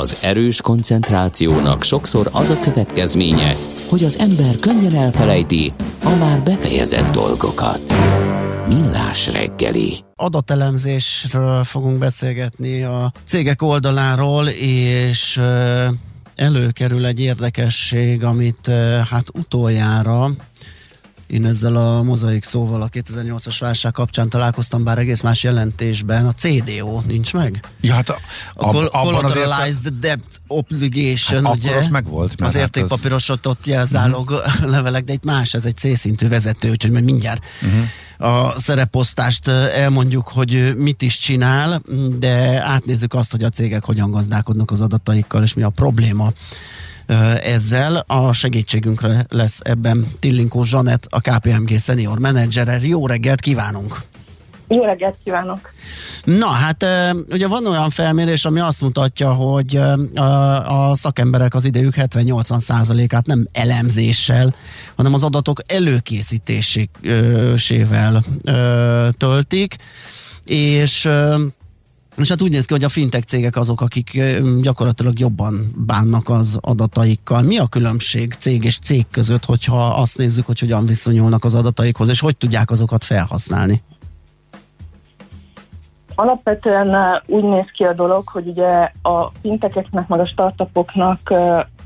Az erős koncentrációnak sokszor az a következménye, hogy az ember könnyen elfelejti a már befejezett dolgokat. Millás reggeli. Adatelemzésről fogunk beszélgetni a cégek oldaláról, és előkerül egy érdekesség, amit hát utoljára én ezzel a mozaik szóval a 2008-as válság kapcsán találkoztam, bár egész más jelentésben. A CDO nincs meg? Ja, hát a, a, a Collateralized azért... Debt Obligation, hát ugye? az meg volt. Az hát értékpapírosodott jelzálog uh-huh. levelek, de itt más, ez egy C-szintű vezető, úgyhogy majd mindjárt uh-huh. a szereposztást elmondjuk, hogy mit is csinál, de átnézzük azt, hogy a cégek hogyan gazdálkodnak az adataikkal, és mi a probléma ezzel. A segítségünkre lesz ebben Tillinkó Zsanett, a KPMG senior menedzsere. Jó reggelt kívánunk! Jó reggelt kívánok! Na, hát ugye van olyan felmérés, ami azt mutatja, hogy a, szakemberek az idejük 70-80%-át nem elemzéssel, hanem az adatok előkészítésével töltik, és és hát úgy néz ki, hogy a fintech cégek azok, akik gyakorlatilag jobban bánnak az adataikkal. Mi a különbség cég és cég között, hogyha azt nézzük, hogy hogyan viszonyulnak az adataikhoz, és hogy tudják azokat felhasználni? Alapvetően úgy néz ki a dolog, hogy ugye a fintekeknek, meg a startupoknak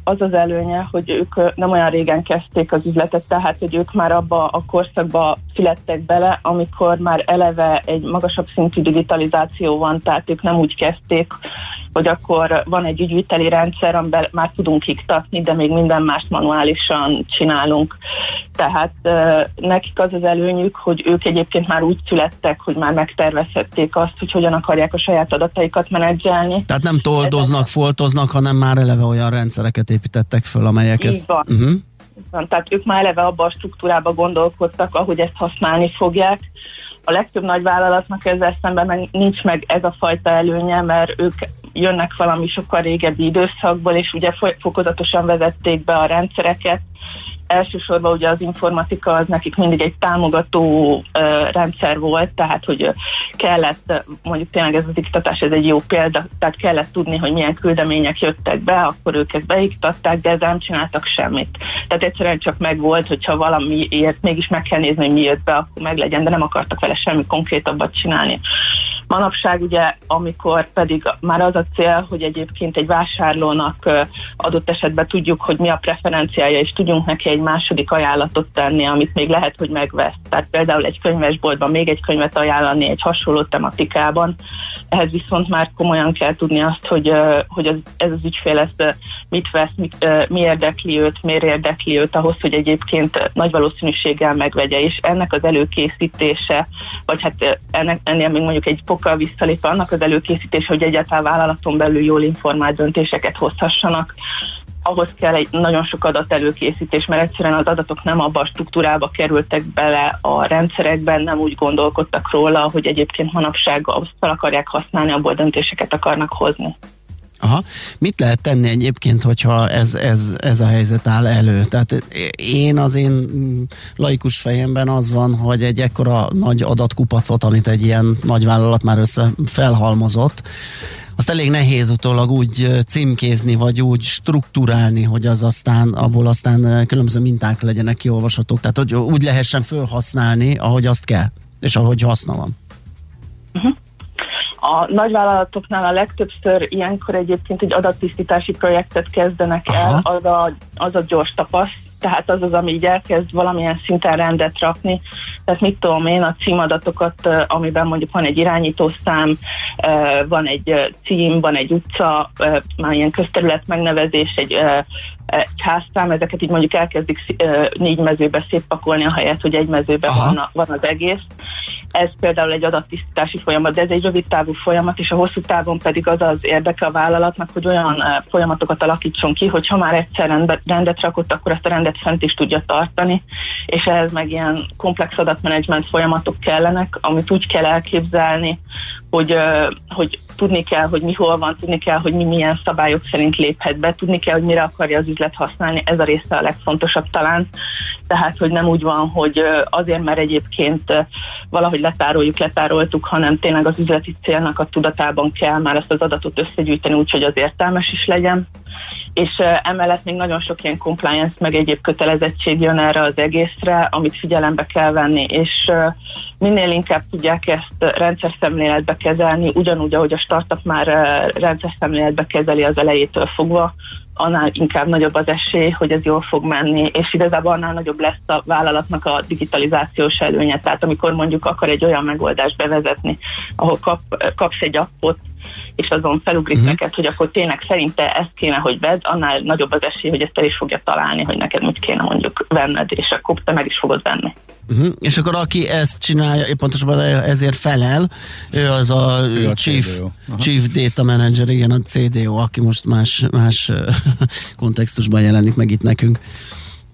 az az előnye, hogy ők nem olyan régen kezdték az üzletet, tehát hogy ők már abba a korszakba születtek bele, amikor már eleve egy magasabb szintű digitalizáció van, tehát ők nem úgy kezdték, hogy akkor van egy ügyviteli rendszer, amiben már tudunk iktatni, de még minden más manuálisan csinálunk. Tehát nekik az az előnyük, hogy ők egyébként már úgy születtek, hogy már megtervezhették azt, hogy hogyan akarják a saját adataikat menedzselni. Tehát nem toldoznak, foltoznak, hanem már eleve olyan rendszereket építettek föl, amelyek Így ezt... Van. Uh-huh. Van, tehát ők már eleve abban a struktúrában gondolkodtak, ahogy ezt használni fogják. A legtöbb nagy vállalatnak ezzel szemben meg nincs meg ez a fajta előnye, mert ők jönnek valami sokkal régebbi időszakból, és ugye fokozatosan vezették be a rendszereket, elsősorban ugye az informatika az nekik mindig egy támogató uh, rendszer volt, tehát hogy kellett, mondjuk tényleg ez az iktatás, ez egy jó példa, tehát kellett tudni, hogy milyen küldemények jöttek be, akkor ők ezt beiktatták, de ezzel nem csináltak semmit. Tehát egyszerűen csak megvolt, hogyha valamiért mégis meg kell nézni, hogy mi jött be, akkor meg legyen, de nem akartak vele semmi konkrétabbat csinálni. Manapság ugye, amikor pedig már az a cél, hogy egyébként egy vásárlónak adott esetben tudjuk, hogy mi a preferenciája, és tudjunk neki egy második ajánlatot tenni, amit még lehet, hogy megvesz. Tehát például egy könyvesboltban még egy könyvet ajánlani egy hasonló tematikában. Ehhez viszont már komolyan kell tudni azt, hogy, hogy az, ez az ügyfél ezt mit vesz, mit, mi érdekli őt, miért érdekli őt, ahhoz, hogy egyébként nagy valószínűséggel megvegye, és ennek az előkészítése, vagy hát ennek, ennél még mondjuk egy fokkal visszalépve annak az előkészítése, hogy egyáltalán vállalaton belül jól informált döntéseket hozhassanak, ahhoz kell egy nagyon sok adat előkészítés, mert egyszerűen az adatok nem abban a struktúrába kerültek bele a rendszerekben, nem úgy gondolkodtak róla, hogy egyébként manapság azt fel akarják használni, abból döntéseket akarnak hozni. Aha. Mit lehet tenni egyébként, hogyha ez, ez, ez a helyzet áll elő? Tehát én az én laikus fejemben az van, hogy egy ekkora nagy adatkupacot, amit egy ilyen nagy vállalat már össze felhalmozott, azt elég nehéz utólag úgy címkézni, vagy úgy struktúrálni, hogy az aztán, abból aztán különböző minták legyenek kiolvashatók. Tehát, hogy úgy lehessen felhasználni, ahogy azt kell, és ahogy haszna van. Uh-huh. A nagyvállalatoknál a legtöbbször ilyenkor egyébként egy adattisztítási projektet kezdenek el, az a, az a gyors tapaszt, tehát az az, ami így elkezd valamilyen szinten rendet rakni. Tehát mit tudom én, a címadatokat, amiben mondjuk van egy irányítószám, van egy cím, van egy utca, már ilyen közterület megnevezés, egy egy házszám, ezeket így mondjuk elkezdik négy mezőbe szétpakolni a helyet, hogy egy mezőbe van, van az egész. Ez például egy adattisztítási folyamat, de ez egy rövid távú folyamat, és a hosszú távon pedig az az érdeke a vállalatnak, hogy olyan folyamatokat alakítson ki, hogy ha már egyszer rendet rakott, akkor ezt a rendet fent is tudja tartani, és ehhez meg ilyen komplex adatmenedzsment folyamatok kellenek, amit úgy kell elképzelni, hogy, hogy tudni kell, hogy mi hol van, tudni kell, hogy mi milyen szabályok szerint léphet be, tudni kell, hogy mire akarja az üzlet használni, ez a része a legfontosabb talán. Tehát, hogy nem úgy van, hogy azért, mert egyébként valahogy letároljuk, letároltuk, hanem tényleg az üzleti célnak a tudatában kell már ezt az adatot összegyűjteni, úgyhogy az értelmes is legyen. És emellett még nagyon sok ilyen compliance, meg egyéb kötelezettség jön erre az egészre, amit figyelembe kell venni, és minél inkább tudják ezt rendszer szemléletbe kezelni, ugyanúgy, ahogy a startup már rendszer szemléletbe kezeli az elejétől fogva, annál inkább nagyobb az esély, hogy ez jól fog menni, és igazából annál nagyobb lesz a vállalatnak a digitalizációs előnye. Tehát amikor mondjuk akar egy olyan megoldást bevezetni, ahol kap, kapsz egy appot, és azon felugrik uh-huh. neked, hogy akkor tényleg szerinte ezt kéne, hogy vedd, annál nagyobb az esély, hogy ezt el is fogja találni, hogy neked mit kéne mondjuk venned, és akkor te meg is fogod venni. Uh-huh. És akkor aki ezt csinálja, pontosabban ezért felel, ő az a, ő a Chief, Chief Data Manager, igen, a CDO, aki most más, más kontextusban jelenik meg itt nekünk.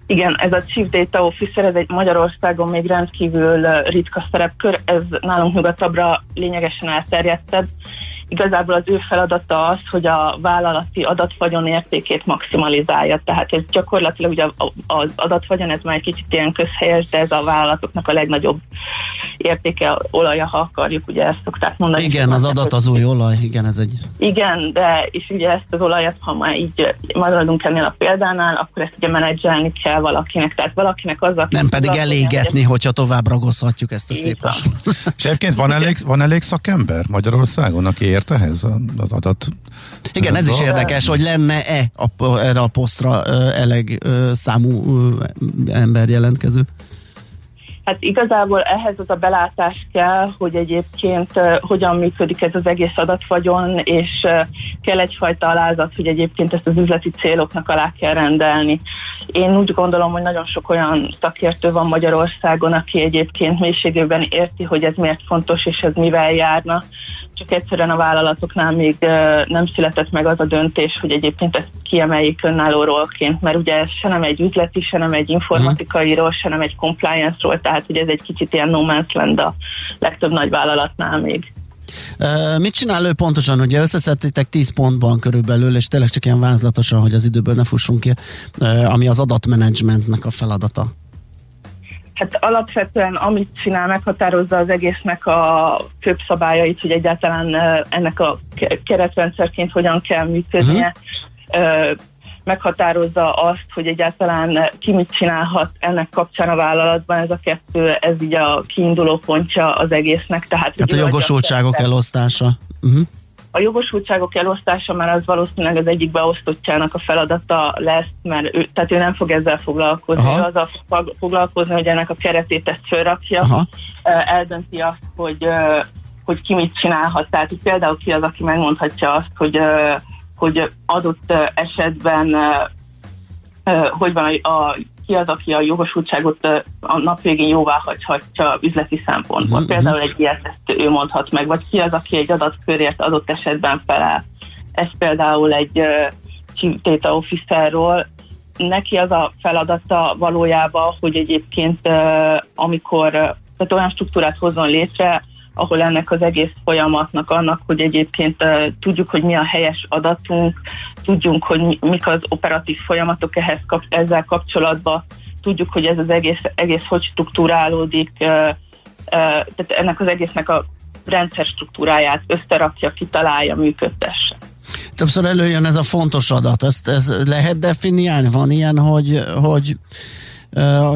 Igen, ez a Chief Data Officer, ez egy Magyarországon még rendkívül ritka szerepkör, ez nálunk nyugatabbra lényegesen elterjedtebb, Igazából az ő feladata az, hogy a vállalati adatfagyon értékét maximalizálja. Tehát ez gyakorlatilag ugye az adatfagyon, ez már egy kicsit ilyen közhelyes, de ez a vállalatoknak a legnagyobb értéke olaja, ha akarjuk, ugye ezt szokták mondani. Igen, az adat az új olaj, igen, ez egy... Igen, de és ugye ezt az olajat, ha már így maradunk ennél a példánál, akkor ezt ugye menedzselni kell valakinek, tehát valakinek az, aki... Nem pedig elégetni, hogy... hogyha tovább ragozhatjuk ezt a szép És egyébként van elég, van elég szakember Magyarországon, aki ért ehhez az adat? Igen, ez is érdekes, hogy lenne-e a, erre a posztra elég számú ember jelentkező. Hát igazából ehhez az a belátás kell, hogy egyébként hogyan működik ez az egész adatvagyon, és kell egyfajta alázat, hogy egyébként ezt az üzleti céloknak alá kell rendelni. Én úgy gondolom, hogy nagyon sok olyan szakértő van Magyarországon, aki egyébként mélységében érti, hogy ez miért fontos, és ez mivel járna, csak egyszerűen a vállalatoknál még nem született meg az a döntés, hogy egyébként ezt kiemeljék önálló rólként, mert ugye ez se nem egy üzleti, se nem egy informatikairól, se nem egy compliance-ról, tehát ugye ez egy kicsit ilyen no man's land a legtöbb nagy vállalatnál még. Uh, mit csinál ő pontosan? Ugye összeszedtétek 10 pontban körülbelül, és tényleg csak ilyen vázlatosan, hogy az időből ne fussunk ki, uh, ami az adatmenedzsmentnek a feladata. Hát alapvetően amit csinál, meghatározza az egésznek a főbb szabályait, hogy egyáltalán ennek a keretrendszerként hogyan kell működnie. Uh-huh. Meghatározza azt, hogy egyáltalán ki mit csinálhat ennek kapcsán a vállalatban, ez a kettő, ez így a kiinduló pontja az egésznek. Tehát, Tehát a jogosultságok elosztása. Uh-huh a jogosultságok elosztása már az valószínűleg az egyik beosztottjának a feladata lesz, mert ő, tehát ő nem fog ezzel foglalkozni, Aha. azzal fog foglalkozni, hogy ennek a keretét ezt fölrakja, Aha. eldönti azt, hogy, hogy ki mit csinálhat. Tehát hogy például ki az, aki megmondhatja azt, hogy, hogy adott esetben hogy van a, a ki az, aki a jogosultságot a nap végén jóvá hagyhatja üzleti szempontból. Uh-huh. Például egy ilyet ezt ő mondhat meg, vagy ki az, aki egy adatkörért adott esetben felel. Ez például egy uh, data officerról, neki az a feladata valójában, hogy egyébként uh, amikor tehát olyan struktúrát hozzon létre, ahol ennek az egész folyamatnak annak, hogy egyébként uh, tudjuk, hogy mi a helyes adatunk, tudjunk, hogy mik az operatív folyamatok ehhez kap, ezzel kapcsolatban, tudjuk, hogy ez az egész, egész hogy struktúrálódik, uh, uh, tehát ennek az egésznek a rendszer struktúráját összerakja, kitalálja, működtesse. Többször előjön ez a fontos adat, ezt, ezt lehet definiálni? Van ilyen, hogy, hogy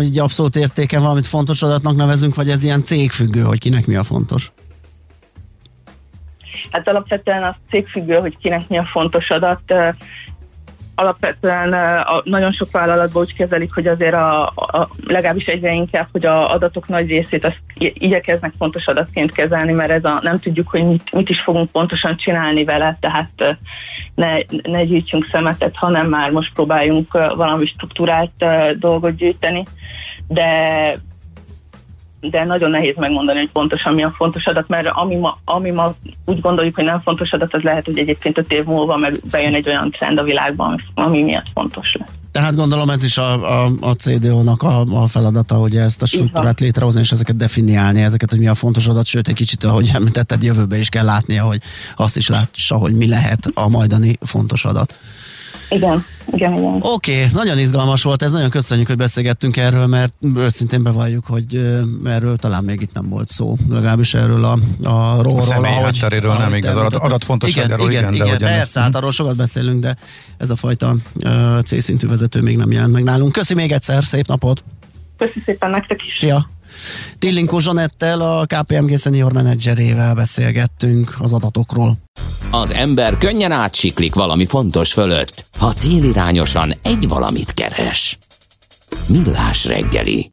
így abszolút értéken valamit fontos adatnak nevezünk, vagy ez ilyen cégfüggő, hogy kinek mi a fontos? Hát alapvetően az cégfüggő, hogy kinek mi a fontos adat. Alapvetően nagyon sok vállalatban úgy kezelik, hogy azért a, a, legalábbis egyre inkább, hogy a adatok nagy részét azt igyekeznek fontos adatként kezelni, mert ez a, nem tudjuk, hogy mit, mit is fogunk pontosan csinálni vele, tehát ne, ne gyűjtsünk szemetet, hanem már most próbáljunk valami struktúrált dolgot gyűjteni, de de nagyon nehéz megmondani, hogy pontosan mi a fontos adat, mert ami ma, ami ma úgy gondoljuk, hogy nem fontos adat, az lehet, hogy egyébként öt év múlva meg bejön egy olyan trend a világban, ami miatt fontos lesz. Tehát gondolom ez is a, a, a CDO-nak a, a feladata, hogy ezt a struktúrát létrehozni, és ezeket definiálni, ezeket, hogy mi a fontos adat, sőt egy kicsit, ahogy említetted, jövőbe is kell látnia, hogy azt is lássa, hogy mi lehet a majdani fontos adat. Igen, igen, igen. Oké, okay, nagyon izgalmas volt ez, nagyon köszönjük, hogy beszélgettünk erről, mert őszintén bevalljuk, hogy erről talán még itt nem volt szó, legalábbis erről a, a ról, A személy hátteréről nem igaz, adat, adatfontosságáról igen, igen, igen, igen de persze, hát arról sokat beszélünk, de ez a fajta uh, C-szintű vezető még nem jelent meg nálunk. Köszi még egyszer, szép napot! Köszi szépen nektek is! Szia! Tillinkó Zsanettel, a KPMG senior menedzserével beszélgettünk az adatokról. Az ember könnyen átsiklik valami fontos fölött, ha célirányosan egy valamit keres. Millás reggeli.